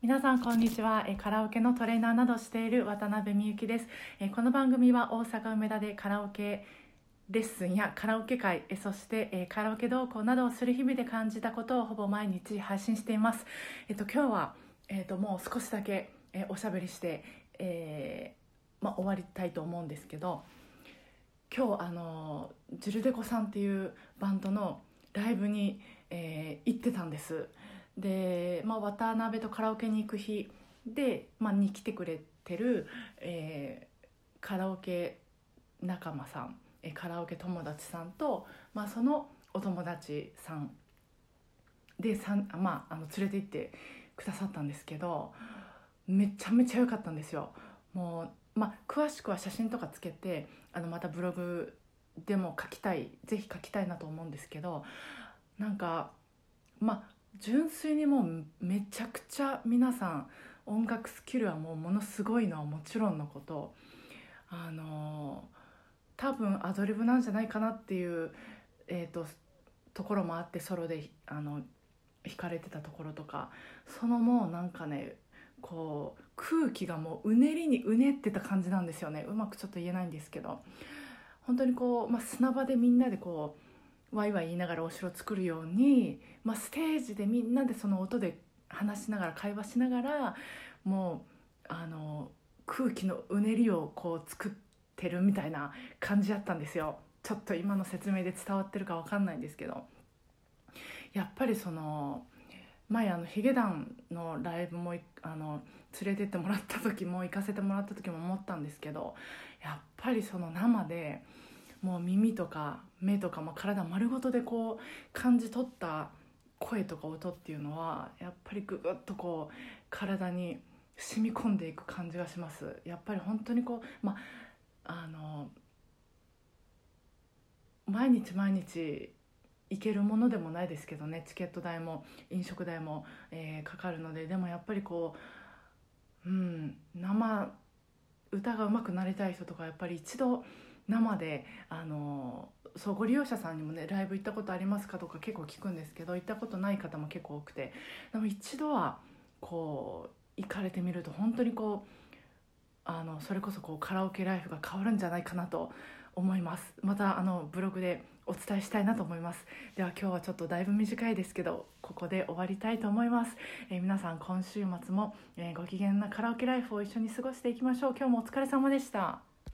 皆さんこんにちは。カラオケのトレーナーなどしている渡辺美幸です。この番組は大阪梅田でカラオケレッスンやカラオケ会そしてカラオケ同行などをする日々で感じたことをほぼ毎日配信しています。えっと今日はえっともう少しだけおしゃべりしてえーまあ、終わりたいと思うんですけど今日あのジュルデコさんっていうバンドのライブに、えー行ってたんです。で、まあ、渡辺とカラオケに行く日で、まあ、に来てくれてる、えーカラオケ仲間さんえーカラオケ友達さんと、まあ、そのお友達さんでさん、まあ、あの連れて行ってくださったんですけどめちゃめちゃ良かったんですよ。もうまあ、詳しくは写真とかつけてあのまたブログでも書きたいぜひ書きたいなと思うんですけどなんかまあ純粋にもうめちゃくちゃ皆さん音楽スキルはもうものすごいのはもちろんのこと。あの多分アドリブなんじゃないかなっていう、えー、とところもあってソロであの弾かれてたところとか。そのもうなんかねこう空気がもううねりにうねってた感じなんですよね。うまくちょっと言えないんですけど。本当にこう、まあ、砂場でみんなでこうワイワイ言いながらお城作るように、まあ、ステージでみんなでその音で話しながら会話しながらもうあの空気のうねりをこう作ってるみたいな感じだったんですよ。ちょっと今の説明で伝わってるかわかんないんですけど。やっぱりその前あのヒゲダンのライブもあの連れてってもらった時も行かせてもらった時も思ったんですけどやっぱりその生でもう耳とか目とかも体丸ごとでこう感じ取った声とか音っていうのはやっぱりググッとこう体に染み込んでいく感じがします。やっぱり本当にこうまああの毎日毎日行けるものでもないですけどね。チケット代も飲食代も、えーかかるので。でもやっぱりこううん生歌が上手くなりたい人とかやっぱり一度生であのそうご利用者さんにもねライブ行ったことありますかとか結構聞くんですけど行ったことない方も結構多くて。でも一度はこう行かれてみると本当にこうあのそれこそこうカラオケライフが変わるんじゃないかなと思います。またあのブログでお伝えしたいなと思います。では今日はちょっとだいぶ短いですけどここで終わりたいと思います、えー皆さん今週末も、えーご機嫌なカラオケライフを一緒に過ごしていきましょう。今日もお疲れ様でした。